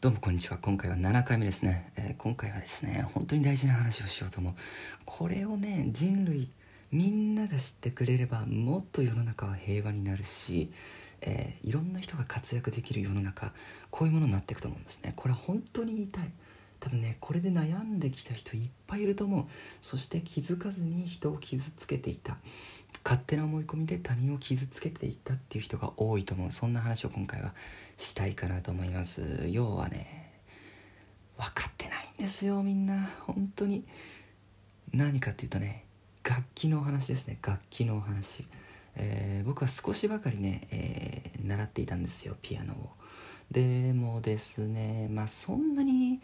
どうもこんにちは。今回は7回目ですね、えー、今回はですね本当に大事な話をしようと思う。これをね人類みんなが知ってくれればもっと世の中は平和になるし、えー、いろんな人が活躍できる世の中こういうものになっていくと思うんですね。これは本当に言いたい。多分ねこれで悩んできた人いっぱいいると思う。そして気づかずに人を傷つけていた。勝手な思い込みで他人を傷つけていったっていう人が多いと思う。そんな話を今回はしたいかなと思います。要はね分かってないんですよみんな。本当に。何かっていうとね楽器のお話ですね。楽器のお話、えー、僕は少しばかりね、えー、習っていたんですよピアノを。でもですねまあそんなに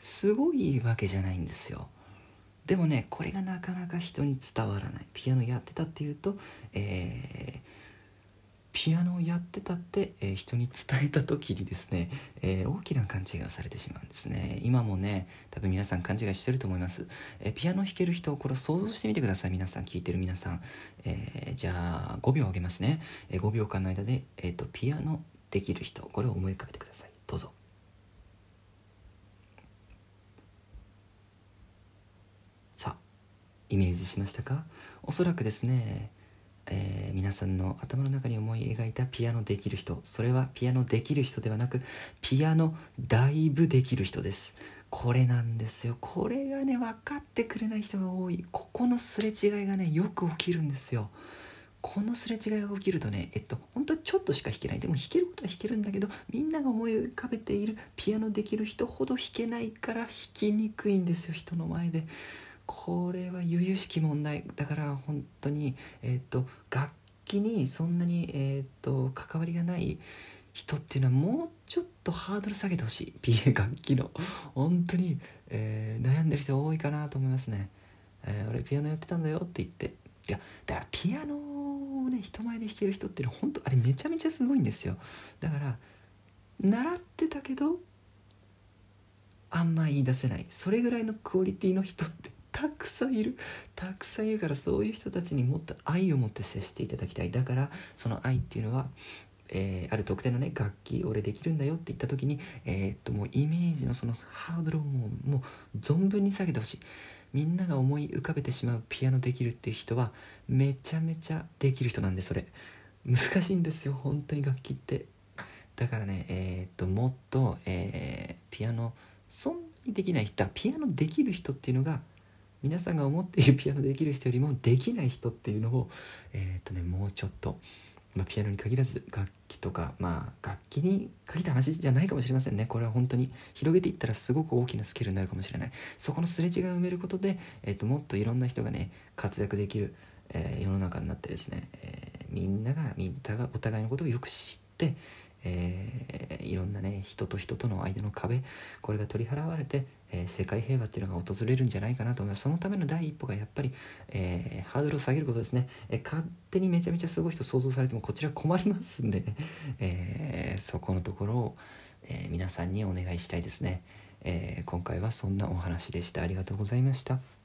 すごいわけじゃないんですよ。でもねこれがなかなか人に伝わらない。ピアノやってたっていうと、えー、ピアノをやってたって、えー、人に伝えた時にですね、えー、大きな勘違いをされてしまうんですね。今もね多分皆さん勘違いしてると思います、えピアノ弾ける人これを想像してみてください。皆さん聞いてる皆さん、えじゃあ5秒あげますね、え5秒間の間で、えーとピアノできる人これを思い浮かべてくださいどうぞイメージしましたか？おそらくですね、えー、皆さんの頭の中に思い描いたピアノできる人それはピアノできる人ではなくピアノだいぶできる人です。これなんですよ。これがね分かってくれない人が多い。ここのすれ違いがねよく起きるんですよ。このすれ違いが起きるとねえっと本当ちょっとしか弾けない。でも弾けることは弾けるんだけどみんなが思い浮かべているピアノできる人ほど弾けないから弾きにくいんですよ人の前で。これは由々しき問題だから本当に、えーと、楽器にそんなに、えーと、関わりがない人っていうのはもうちょっとハードル下げてほしい。PA 楽器の。本当に、えー、悩んでる人多いかなと思いますね、えー、俺ピアノやってたんだよって言って。いやだからピアノをね人前で弾ける人っていうのは本当あれめちゃめちゃすごいんですよ。だから習ってたけどあんま言い出せない。それぐらいのクオリティの人ってたくさんいる。たくさんいるからそういう人たちにもっと愛を持って接していただきたい。だからその愛っていうのはえー、ある特定のね楽器俺できるんだよって言った時に、えー、っともうイメージのそのハードルをもうもう存分に下げてほしい。みんなが思い浮かべてしまうピアノできるっていう人はめちゃめちゃできる人なんでそれ。難しいんですよ本当に楽器って。だからねえー、っともっと、えピアノそんなにできない人はピアノできる人っていうのが皆さんが思っているピアノできる人よりもできない人っていうのをえっ、ー、とねもうちょっと、まあ、ピアノに限らず楽器とかまあ楽器に限った話じゃないかもしれませんね。これは本当に広げていったらすごく大きなスキルになるかもしれない。そこのすれ違いを埋めることで、えーと、もっといろんな人がね活躍できる、えー、世の中になってですね、え、みんながみんながお互いのことをよく知ってえー、いろんなね人と人との間の壁これが取り払われて、えー、世界平和っていうのが訪れるんじゃないかなと思います。そのための第一歩がやっぱり、えー、ハードルを下げることですね、え勝手にめちゃめちゃすごい人想像されてもこちら困りますんでね、えそこのところを、え皆さんにお願いしたいですね、え今回はそんなお話でした。ありがとうございました。